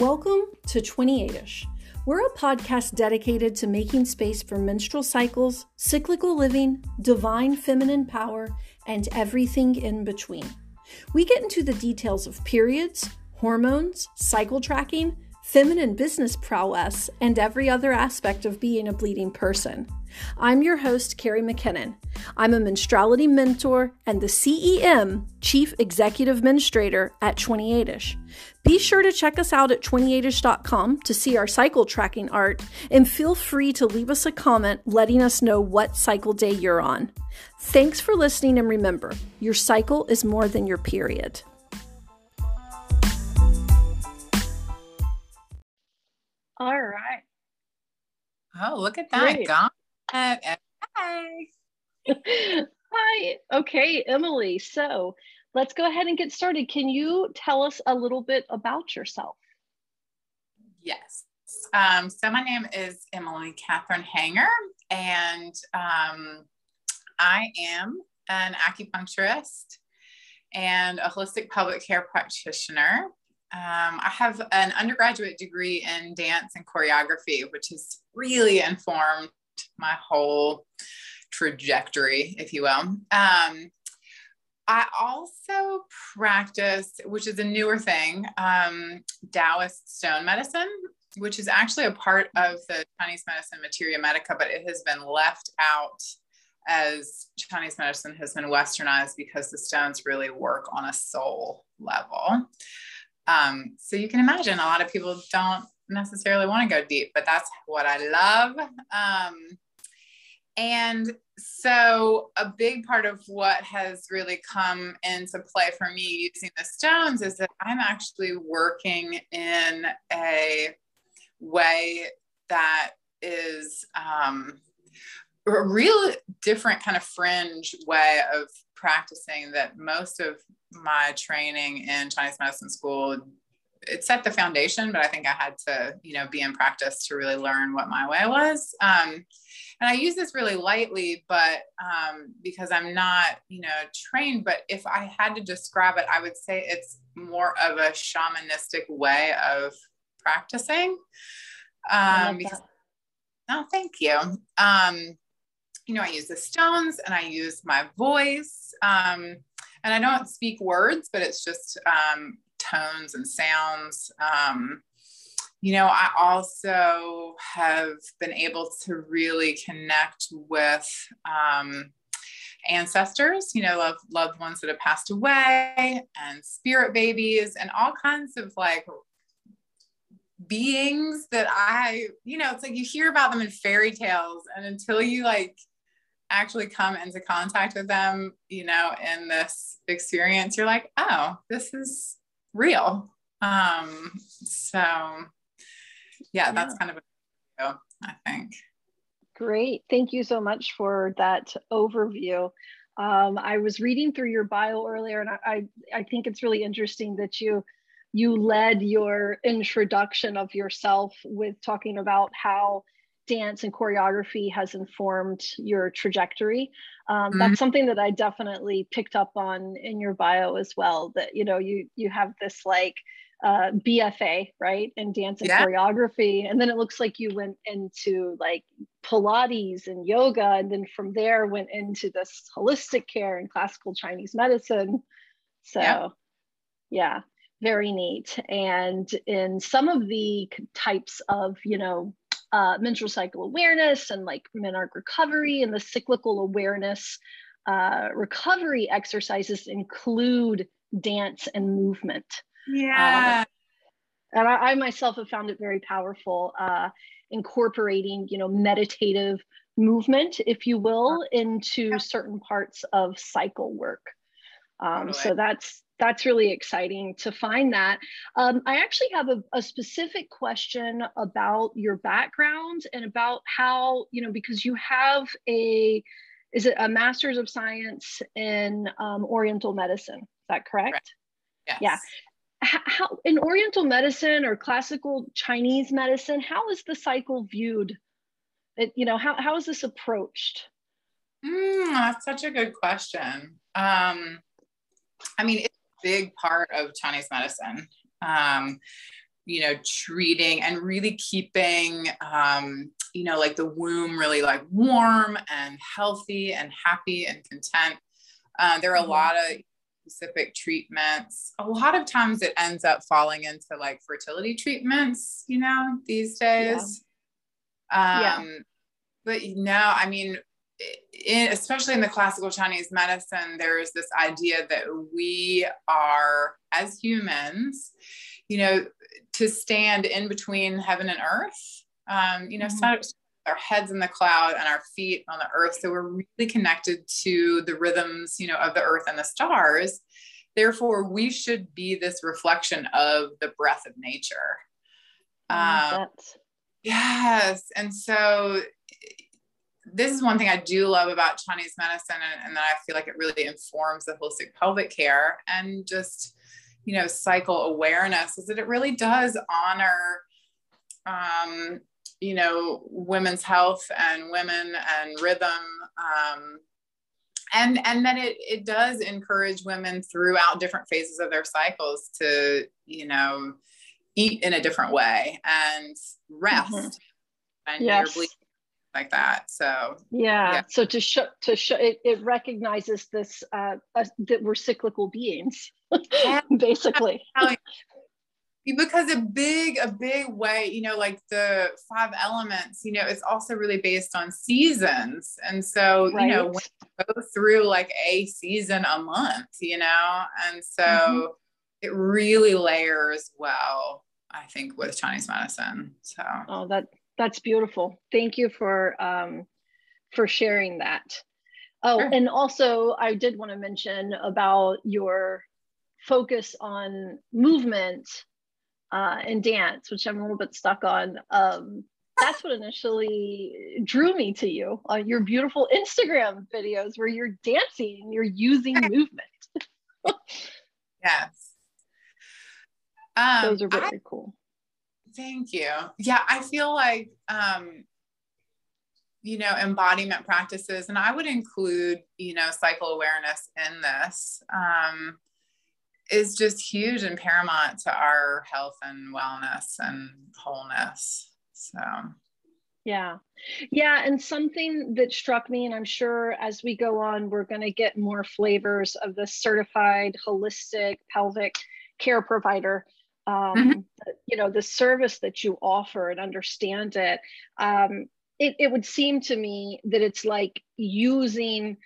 Welcome to 28ish. We're a podcast dedicated to making space for menstrual cycles, cyclical living, divine feminine power, and everything in between. We get into the details of periods, hormones, cycle tracking, feminine business prowess, and every other aspect of being a bleeding person. I'm your host, Carrie McKinnon. I'm a menstruality mentor and the CEM, Chief Executive Administrator at 28ish. Be sure to check us out at 28ish.com to see our cycle tracking art, and feel free to leave us a comment letting us know what cycle day you're on. Thanks for listening, and remember, your cycle is more than your period. All right. Oh, look at that. Great. Gone. Hi. Hi. Okay, Emily. So let's go ahead and get started. Can you tell us a little bit about yourself? Yes. Um, so my name is Emily Catherine Hanger, and um, I am an acupuncturist and a holistic pelvic care practitioner. Um, I have an undergraduate degree in dance and choreography, which has really informed my whole trajectory, if you will. Um, I also practice, which is a newer thing, um, Taoist stone medicine, which is actually a part of the Chinese medicine materia medica, but it has been left out as Chinese medicine has been westernized because the stones really work on a soul level. Um, so you can imagine a lot of people don't necessarily want to go deep, but that's what I love. Um, and so a big part of what has really come into play for me using the stones is that I'm actually working in a way that is um, a real different kind of fringe way of practicing that most of my training in Chinese medicine school it set the foundation, but I think I had to, you know, be in practice to really learn what my way was. Um, and I use this really lightly, but um, because I'm not, you know, trained. But if I had to describe it, I would say it's more of a shamanistic way of practicing. Um, because, no, thank you. Um, you know, I use the stones and I use my voice. Um, and I don't speak words, but it's just um, tones and sounds. Um, you know, I also have been able to really connect with um, ancestors, you know, loved, loved ones that have passed away and spirit babies and all kinds of like beings that I, you know, it's like you hear about them in fairy tales and until you like actually come into contact with them, you know, in this experience, you're like, oh, this is real. Um, so yeah, that's yeah. kind of a, I think. Great. Thank you so much for that overview. Um, I was reading through your bio earlier, and I, I, I think it's really interesting that you you led your introduction of yourself with talking about how dance and choreography has informed your trajectory. Um, mm-hmm. That's something that I definitely picked up on in your bio as well. That you know you you have this like uh, BFA right in dance and yeah. choreography, and then it looks like you went into like Pilates and yoga, and then from there went into this holistic care and classical Chinese medicine. So, yeah. yeah very neat. And in some of the types of, you know, uh, menstrual cycle awareness and like menarche recovery and the cyclical awareness uh, recovery exercises include dance and movement. Yeah. Um, and I, I, myself have found it very powerful, uh, incorporating, you know, meditative movement, if you will, into certain parts of cycle work. Um, so that's that's really exciting to find that. Um, I actually have a, a, specific question about your background and about how, you know, because you have a, is it a master's of science in um, Oriental medicine? Is that correct? correct. Yes. Yeah. How, in Oriental medicine or classical Chinese medicine, how is the cycle viewed? It, you know, how, how is this approached? Mm, that's such a good question. Um, I mean, big part of Chinese medicine. Um, you know, treating and really keeping, um, you know, like the womb really like warm and healthy and happy and content. Uh, there are a mm-hmm. lot of specific treatments. A lot of times it ends up falling into like fertility treatments, you know, these days. Yeah. Um, yeah. But no, I mean, in, especially in the classical Chinese medicine, there's this idea that we are, as humans, you know, to stand in between heaven and earth. Um, you know, mm-hmm. our heads in the cloud and our feet on the earth. So we're really connected to the rhythms, you know, of the earth and the stars. Therefore, we should be this reflection of the breath of nature. Um, yes. And so this is one thing I do love about Chinese medicine, and, and that I feel like it really informs the holistic pelvic care and just, you know, cycle awareness is that it really does honor, um, you know, women's health and women and rhythm. Um, and and then it, it does encourage women throughout different phases of their cycles to you know eat in a different way and rest mm-hmm. and yes like that. So yeah. yeah. So to show to show it, it recognizes this uh, uh, that we're cyclical beings, basically. because a big a big way you know like the five elements you know it's also really based on seasons and so right. you know when you go through like a season a month you know and so mm-hmm. it really layers well i think with chinese medicine so oh that that's beautiful. Thank you for um, for sharing that. Oh, sure. and also I did want to mention about your focus on movement uh, and dance, which I'm a little bit stuck on. Um, that's what initially drew me to you on uh, your beautiful Instagram videos where you're dancing, you're using movement. yes. Um, Those are very I, cool. Thank you. Yeah, I feel like, um, you know, embodiment practices, and I would include, you know, cycle awareness in this, um, is just huge and paramount to our health and wellness and wholeness. So, yeah. Yeah. And something that struck me, and I'm sure as we go on, we're going to get more flavors of the certified holistic pelvic care provider um, mm-hmm. you know the service that you offer and understand it um, it, it would seem to me that it's like using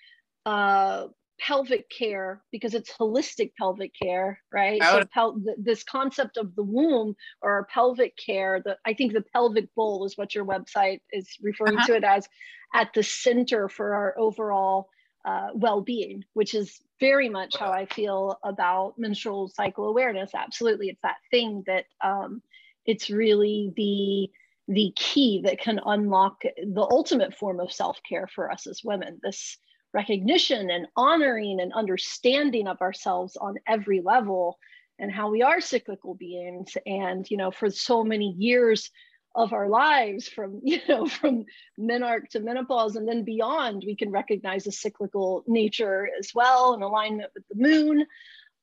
uh, pelvic care because it's holistic pelvic care right so pel- this concept of the womb or pelvic care the i think the pelvic bowl is what your website is referring uh-huh. to it as at the center for our overall uh, well-being which is very much how I feel about menstrual cycle awareness. Absolutely, it's that thing that um, it's really the the key that can unlock the ultimate form of self-care for us as women. This recognition and honoring and understanding of ourselves on every level and how we are cyclical beings and you know for so many years of our lives from you know from menarche to menopause. And then beyond we can recognize a cyclical nature as well in alignment with the moon.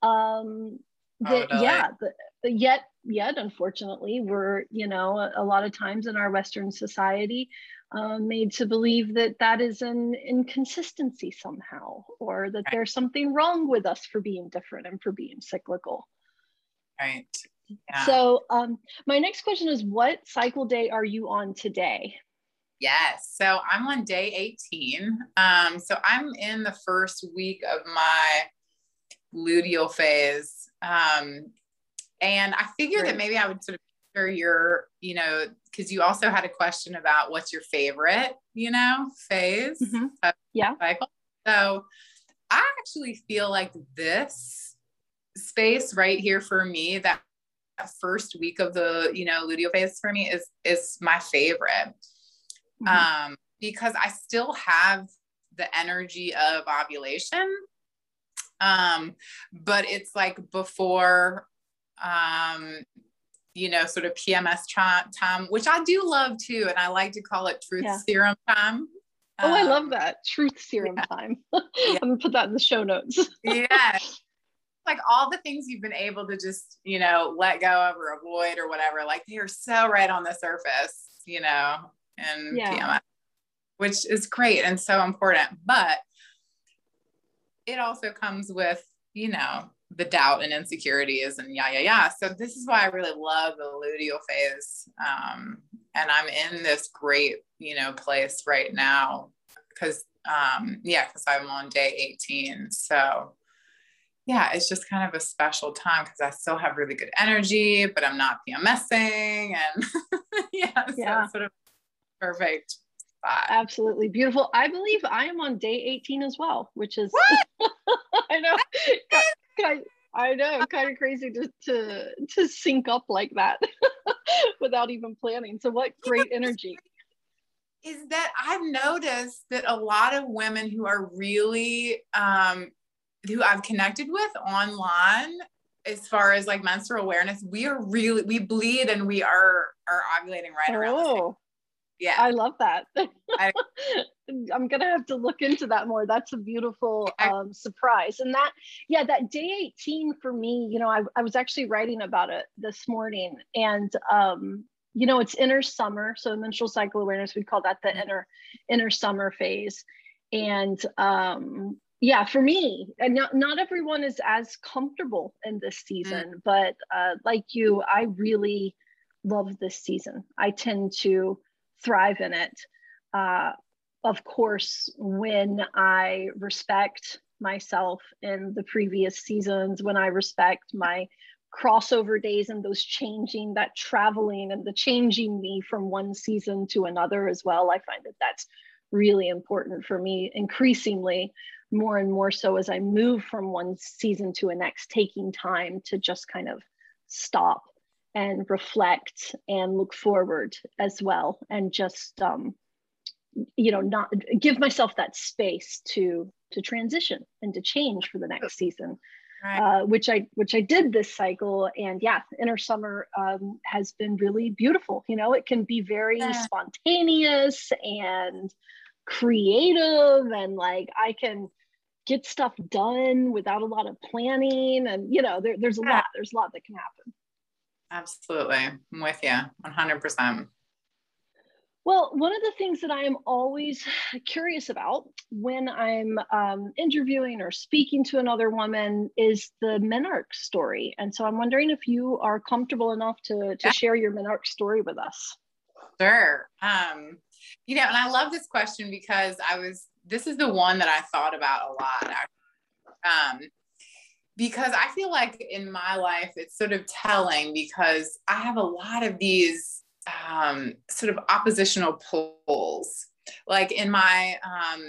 Um that, oh, no, yeah the, yet yet unfortunately we're you know a, a, lot of times in our western society um, made to believe that that is an inconsistency somehow or that right. there's something wrong with us for being different and for being cyclical. Right so um, my next question is what cycle day are you on today? Yes. So I'm on day 18. Um, so I'm in the first week of my luteal phase. Um, and I figured Great. that maybe I would sort of hear your, you know, because you also had a question about what's your favorite, you know, phase. Mm-hmm. yeah. Cycle. So I actually feel like this space right here for me that first week of the you know luteal phase for me is is my favorite. Mm-hmm. um because i still have the energy of ovulation. Um but it's like before um you know sort of pms time which i do love too and i like to call it truth yeah. serum time. Oh um, i love that. Truth serum yeah. time. I'm gonna put that in the show notes. Yeah like all the things you've been able to just, you know, let go of or avoid or whatever, like they are so right on the surface, you know, and yeah. PMS, which is great and so important. But it also comes with, you know, the doubt and insecurities and yeah, yeah, yeah. So this is why I really love the luteal phase. Um, and I'm in this great, you know, place right now because, um, yeah, because I'm on day 18. So yeah, it's just kind of a special time because I still have really good energy, but I'm not PMSing. And yeah, yeah. So sort of perfect spot. Absolutely beautiful. I believe I am on day 18 as well, which is, I know. I, I know, kind of crazy to, to to sync up like that without even planning. So what great energy. Is that I've noticed that a lot of women who are really um, who I've connected with online as far as like menstrual awareness, we are really we bleed and we are are ovulating right around. Oh, yeah, I love that. I, am gonna have to look into that more. That's a beautiful um, surprise. And that, yeah, that day 18 for me, you know, I, I was actually writing about it this morning, and um, you know, it's inner summer, so menstrual cycle awareness. We call that the mm-hmm. inner inner summer phase, and um, yeah for me and not, not everyone is as comfortable in this mm. season mm. but uh, like you i really love this season i tend to thrive in it uh, of course when i respect myself in the previous seasons when i respect my crossover days and those changing that traveling and the changing me from one season to another as well i find that that's really important for me increasingly more and more so as I move from one season to a next, taking time to just kind of stop and reflect and look forward as well and just um, you know not give myself that space to to transition and to change for the next season right. uh, which i which i did this cycle and yeah inner summer um, has been really beautiful you know it can be very yeah. spontaneous and creative and like i can get stuff done without a lot of planning and you know there, there's a lot there's a lot that can happen absolutely i'm with you 100% well, one of the things that I am always curious about when I'm um, interviewing or speaking to another woman is the menarche story. And so I'm wondering if you are comfortable enough to, to yeah. share your menarche story with us. Sure. Um, you know, and I love this question because I was this is the one that I thought about a lot. Um, because I feel like in my life, it's sort of telling because I have a lot of these um, sort of oppositional poles. Like in my, um,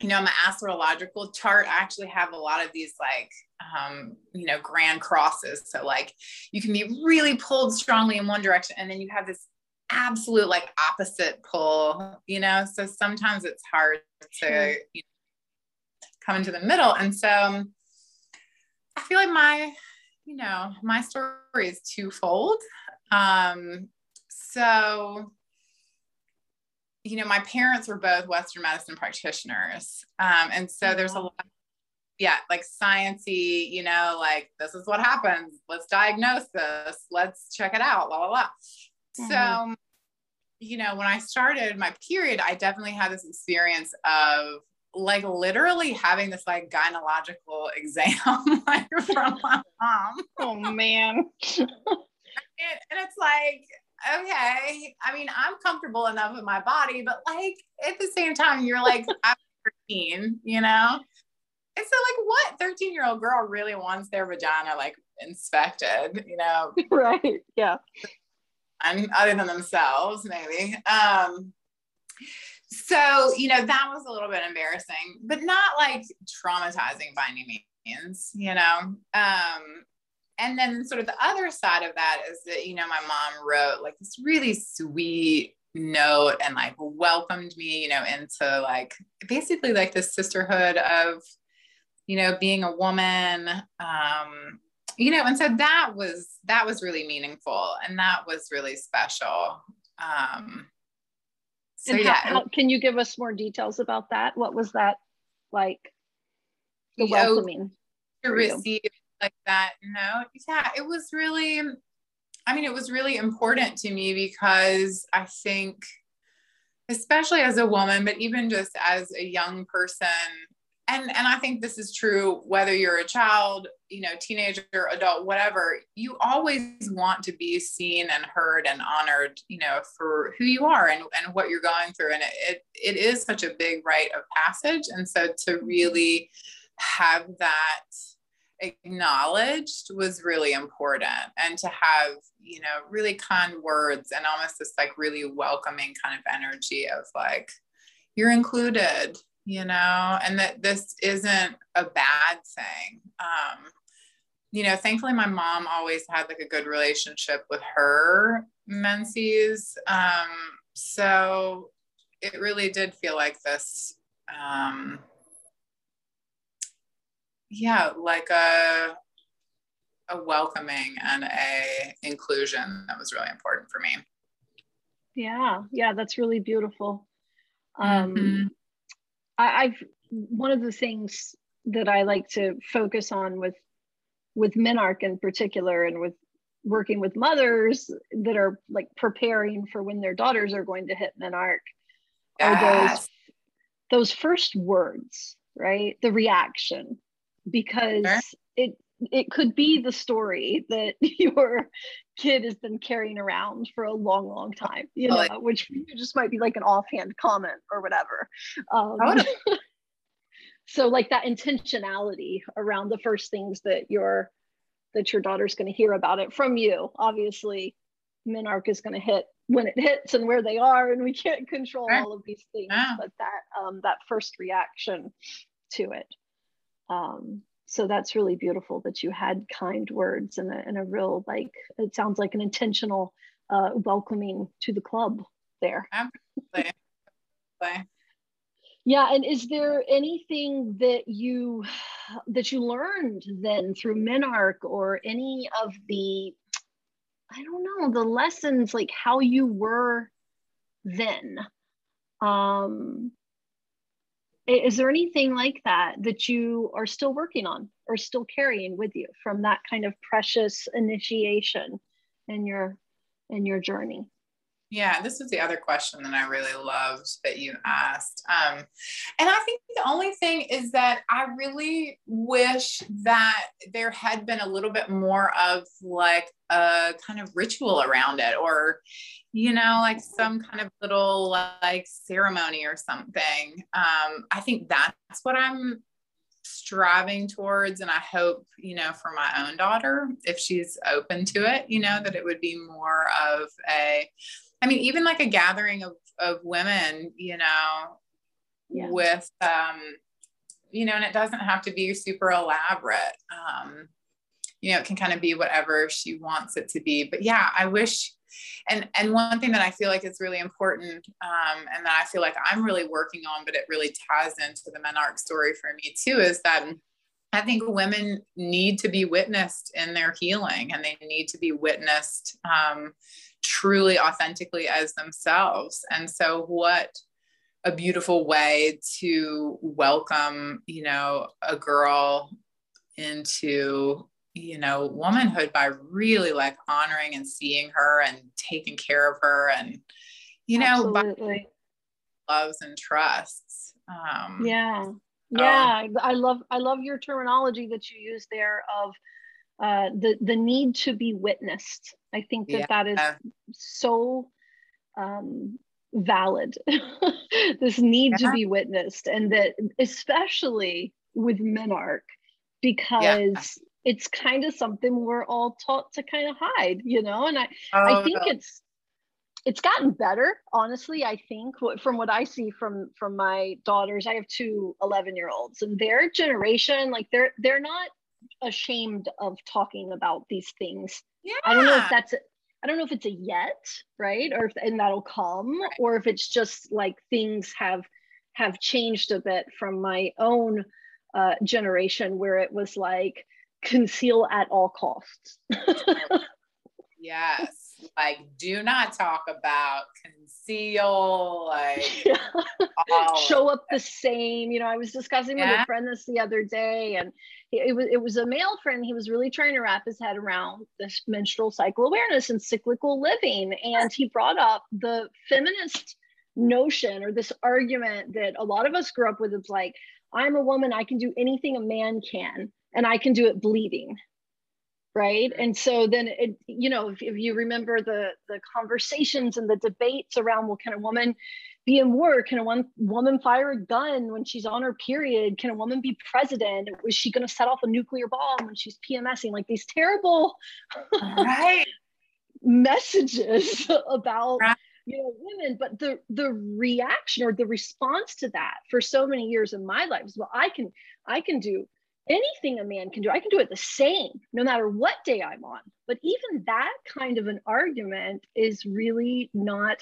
you know, my astrological chart, I actually have a lot of these like, um, you know, grand crosses. So like you can be really pulled strongly in one direction and then you have this absolute like opposite pull, you know? So sometimes it's hard to you know, come into the middle. And so I feel like my, you know, my story is twofold. Um, so, you know, my parents were both Western medicine practitioners. Um, and so there's a lot, yeah, like sciency, you know, like this is what happens. Let's diagnose this. Let's check it out, blah, blah, blah. Mm-hmm. So you know, when I started my period, I definitely had this experience of like literally having this like gynecological exam like from my mom. Oh man. and, and it's like, okay, I mean, I'm comfortable enough with my body, but like at the same time, you're like, I'm 13, you know? And so, like, what 13 year old girl really wants their vagina like inspected, you know? Right. Yeah other than themselves, maybe. Um, so, you know, that was a little bit embarrassing, but not like traumatizing by any means, you know. Um, and then sort of the other side of that is that, you know, my mom wrote like this really sweet note and like welcomed me, you know, into like basically like the sisterhood of, you know, being a woman, um, you know and so that was that was really meaningful and that was really special. Um so and yeah how, how, can you give us more details about that? What was that like? The welcoming to receive like that note, yeah, it was really, I mean, it was really important to me because I think, especially as a woman, but even just as a young person, and and i think this is true whether you're a child you know teenager adult whatever you always want to be seen and heard and honored you know for who you are and, and what you're going through. And it, it it is such a big rite of passage. And so to really have that acknowledged was really important. And to have you know really kind words and almost this like really welcoming kind of energy of like you're included you know, and that this isn't a bad thing. Um, you know, thankfully, my mom always had like a good relationship with her menses. Um, so it really did feel like this, um, yeah, like a a welcoming and a inclusion that was really important for me. Yeah, yeah, that's really beautiful. Um, mm-hmm. I, I've one of the things that I like to focus on with with Menarche in particular and with working with mothers that are like preparing for when their daughters are going to hit Menarche yes. are those those first words, right? The reaction. Because sure. it it could be the story that your kid has been carrying around for a long, long time, you know, which just might be like an offhand comment or whatever. Um, so like that intentionality around the first things that your that your daughter's going to hear about it from you. Obviously, Menarche is going to hit when it hits and where they are, and we can't control all of these things. Yeah. But that um, that first reaction to it. Um, so that's really beautiful that you had kind words and a, and a real like it sounds like an intentional uh, welcoming to the club there. Absolutely. yeah and is there anything that you that you learned then through menarche or any of the i don't know the lessons like how you were then? Um is there anything like that that you are still working on or still carrying with you from that kind of precious initiation in your in your journey yeah, this is the other question that I really loved that you asked. Um, and I think the only thing is that I really wish that there had been a little bit more of like a kind of ritual around it or, you know, like some kind of little like ceremony or something. Um, I think that's what I'm striving towards and i hope you know for my own daughter if she's open to it you know that it would be more of a I mean, even like a gathering of, of women, you know, yeah. with, um, you know, and it doesn't have to be super elaborate. Um, you know, it can kind of be whatever she wants it to be. But yeah, I wish, and and one thing that I feel like is really important, um, and that I feel like I'm really working on, but it really ties into the Menarche story for me too, is that I think women need to be witnessed in their healing, and they need to be witnessed um, truly authentically as themselves. And so, what a beautiful way to welcome, you know, a girl into, you know, womanhood by really like honoring and seeing her and taking care of her and, you know, loves and trusts. Um, yeah. Yeah. Um, I love, I love your terminology that you use there of, uh, the the need to be witnessed. I think that yeah. that is so um, valid. this need yeah. to be witnessed, and that especially with Menarche, because yeah. It's kind of something we're all taught to kind of hide, you know. And I oh, I think no. it's it's gotten better honestly i think from what i see from from my daughters i have two 11 year olds and their generation like they're they're not ashamed of talking about these things. Yeah. I don't know if that's I don't know if it's a yet, right? Or if and that'll come, right. or if it's just like things have have changed a bit from my own uh, generation where it was like conceal at all costs. Yes. Like, do not talk about conceal, like yeah. show up the same. You know, I was discussing yeah. with a friend this the other day, and it was it was a male friend. He was really trying to wrap his head around this menstrual cycle awareness and cyclical living, and he brought up the feminist notion or this argument that a lot of us grew up with. It's like, I'm a woman, I can do anything a man can, and I can do it bleeding right? And so then it you know if, if, you remember the the conversations and the debates around well can a woman be in war? Can a one woman fire a gun when she's on her period? Can a woman be president? Was she going to set off a nuclear bomb when she's pmsing like these terrible right. messages about right. you know women. But the the reaction or the response to that for so many years in my life is well i can i can do anything a man can do, I can do it the same no matter what day I'm on. But even that kind of an argument is really not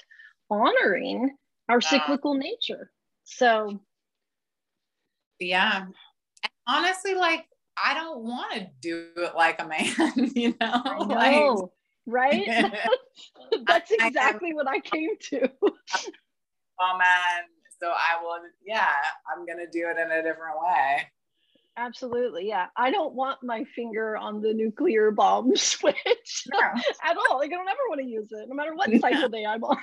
honoring our cyclical nature. So, yeah. honestly, like, I don't want to do it like a man, you know? know like, right? That's exactly I what I came to. Oh man. So I will, yeah, I'm going to do it in a different way. Absolutely. Yeah. I don't want my finger on the nuclear bomb switch at all. Like I don't ever want to use it, no matter what cycle day I'm on.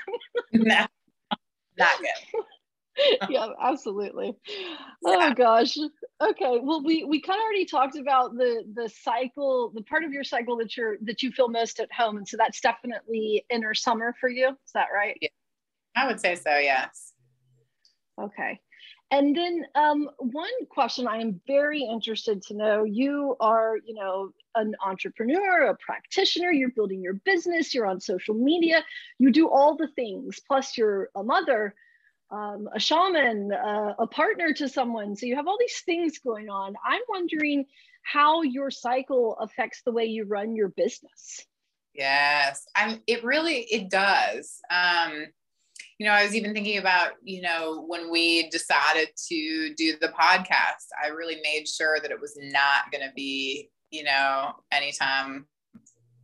no, not good. yeah, absolutely. Yeah. Oh gosh. Okay. Well, we we kind of already talked about the the cycle, the part of your cycle that you're that you feel most at home, and so that's definitely inner summer for you. Is that right? Yeah. I would say so. Yes. Okay. And then um, one question I am very interested to know, you are, you know, an entrepreneur, a practitioner, you're building your business, you're on social media, you do all the things, plus you're a mother, um, a shaman, uh, a partner to someone. So you have all these things going on. I'm wondering how your cycle affects the way you run your business. Yes, I'm, it really, it does. Um, you know, I was even thinking about, you know, when we decided to do the podcast, I really made sure that it was not going to be, you know, anytime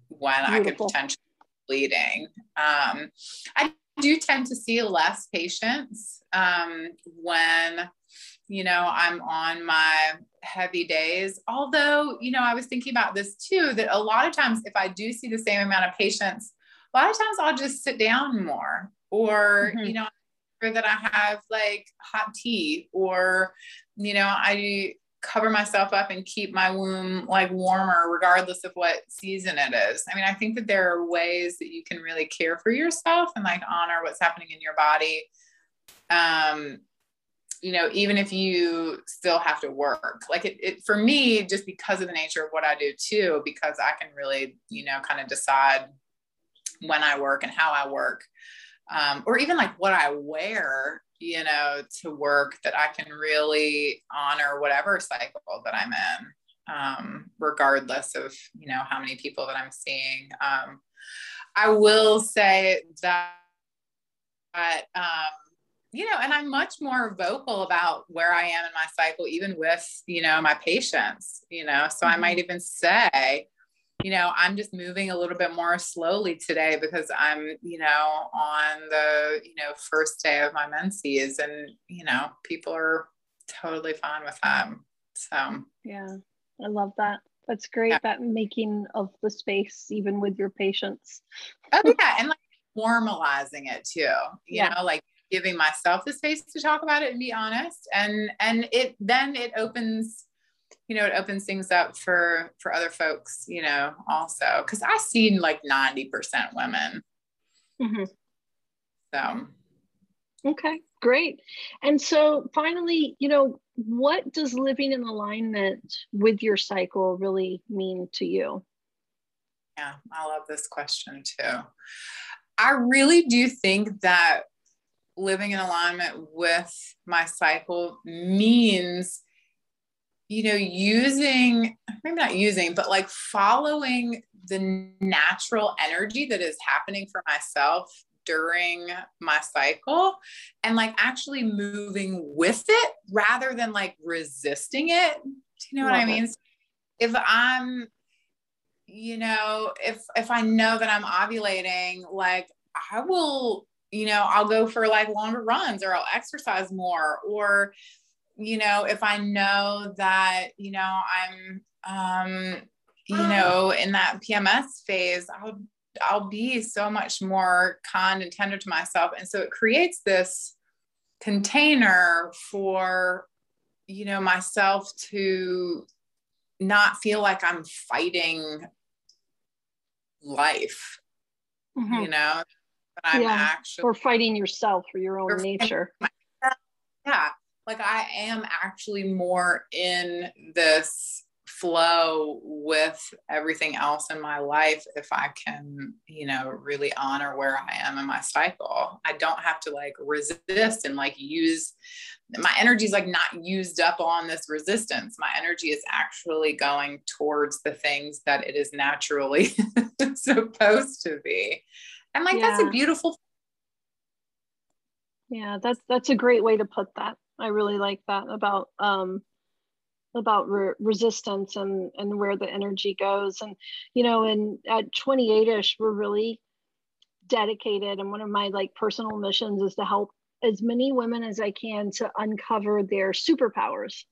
when Beautiful. I could potentially bleeding. Um, I do tend to see less patients um, when, you know, I'm on my heavy days. Although, you know, I was thinking about this too, that a lot of times if I do see the same amount of patients, a lot of times I'll just sit down more or mm-hmm. you know that I have like hot tea or you know I cover myself up and keep my womb like warmer regardless of what season it is. I mean, I think that there are ways that you can really care for yourself and like honor what's happening in your body. Um, you know, even if you still have to work, like it, it for me, just because of the nature of what I do too, because I can really, you know, kind of decide when I work and how I work um, or even like what I wear, you know, to work that I can really honor whatever cycle that I'm in, um, regardless of, you know, how many people that I'm seeing. Um, I will say that, um, you know, and I'm much more vocal about where I am in my cycle, even with, you know, my patients, you know, so mm-hmm. I might even say, you know, I'm just moving a little bit more slowly today because I'm, you know, on the, you know, first day of my menses and, you know, people are totally fine with that. So, yeah, I love that. That's great. Yeah. That making of the space, even with your patients. oh, yeah. And like formalizing it too, you yeah. know, like giving myself the space to talk about it and be honest. And, and it, then it opens, you know, it opens things up for for other folks, you know, also because I see like 90% women. Mm-hmm. So okay, great. And so finally, you know, what does living in alignment with your cycle really mean to you? Yeah, I love this question too. I really do think that living in alignment with my cycle means you know, using, maybe not using, but like following the natural energy that is happening for myself during my cycle and like actually moving with it rather than like resisting it. Do you know Love what I mean? It. If I'm, you know, if if I know that I'm ovulating, like I will, you know, I'll go for like longer runs or I'll exercise more or you know, if I know that, you know, I'm um you know, in that PMS phase, I'll I'll be so much more kind and tender to myself. And so it creates this container for you know myself to not feel like I'm fighting life, mm-hmm. you know, I'm yeah. actually or fighting yourself for your own nature. Yeah. Like I am actually more in this flow with everything else in my life if I can, you know, really honor where I am in my cycle. I don't have to like resist and like use my energy is like not used up on this resistance. My energy is actually going towards the things that it is naturally supposed to be. And like yeah. that's a beautiful Yeah, that's that's a great way to put that. I really like that about um about re- resistance and and where the energy goes and you know and at 28ish we're really dedicated and one of my like personal missions is to help as many women as I can to uncover their superpowers.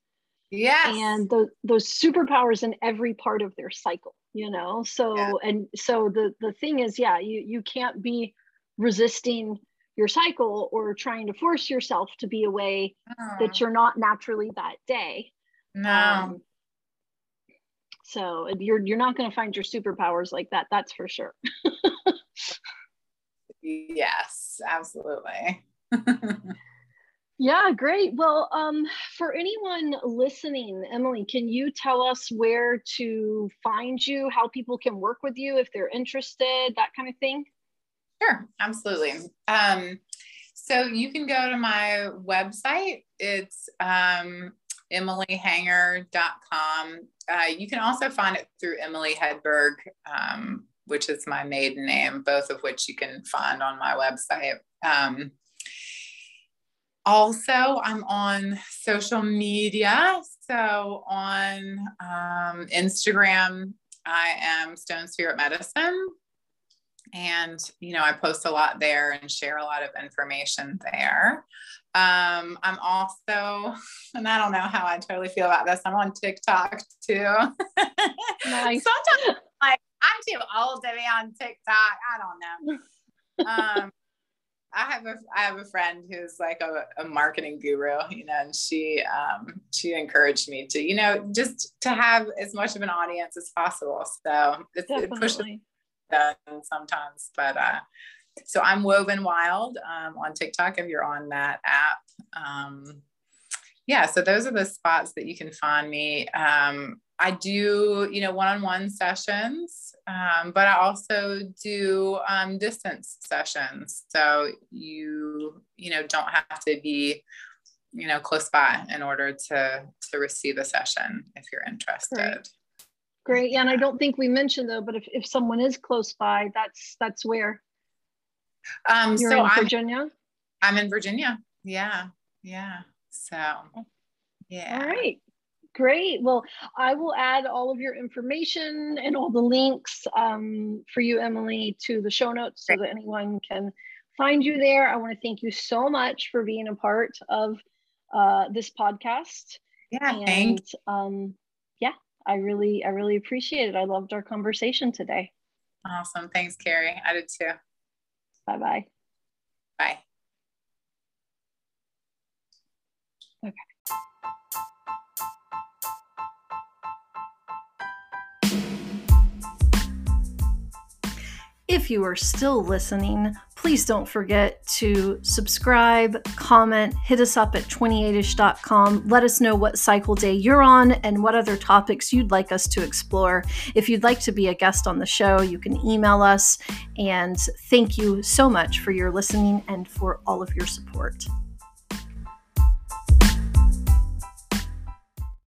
Yeah. And the, those superpowers in every part of their cycle, you know? So, yeah. and so the, the thing is, yeah, you, you can't be resisting your cycle or trying to force yourself to be a way that you're not naturally that day. No. Um, so you're you're not going to find your superpowers like that. That's for sure. yes, absolutely. yeah, great. Well, um, for anyone listening, Emily, can you tell us where to find you, how people can work with you if they're interested, that kind of thing? Sure, absolutely. Um, so you can go to my website. It's um, emilyhanger.com. Uh, you can also find it through Emily Hedberg, um, which is my maiden name, both of which you can find on my website. Um, also, I'm on social media. So on um, Instagram, I am Stone Spirit Medicine. And, you know, I post a lot there and share a lot of information there. Um, I'm also, and I don't know how I totally feel about this, I'm on TikTok too. Nice. Sometimes like I'm too old to be on TikTok. I don't know. Um, I have a I have a friend who's like a, a marketing guru, you know, and she um, she encouraged me to, you know, just to have as much of an audience as possible. So it's, it pushes done sometimes, but uh, so I'm Woven Wild um, on TikTok if you're on that app. Um, yeah, so those are the spots that you can find me. Um, I do, you know, one-on-one sessions, um, but I also do um, distance sessions. So you, you know, don't have to be, you know, close by in order to to receive a session if you're interested. Great. Great. Yeah, and I don't think we mentioned though, but if, if someone is close by, that's that's where. Um, you're so in Virginia. I'm, Virginia. I'm in Virginia. Yeah, yeah. So, yeah. All right. Great. Well, I will add all of your information and all the links um, for you, Emily, to the show notes so that anyone can find you there. I want to thank you so much for being a part of uh, this podcast. Yeah, and um, yeah, I really, I really appreciate it. I loved our conversation today. Awesome. Thanks, Carrie. I did too. Bye-bye. Bye. Okay. If you are still listening, please don't forget to subscribe, comment, hit us up at 28ish.com. Let us know what cycle day you're on and what other topics you'd like us to explore. If you'd like to be a guest on the show, you can email us. And thank you so much for your listening and for all of your support.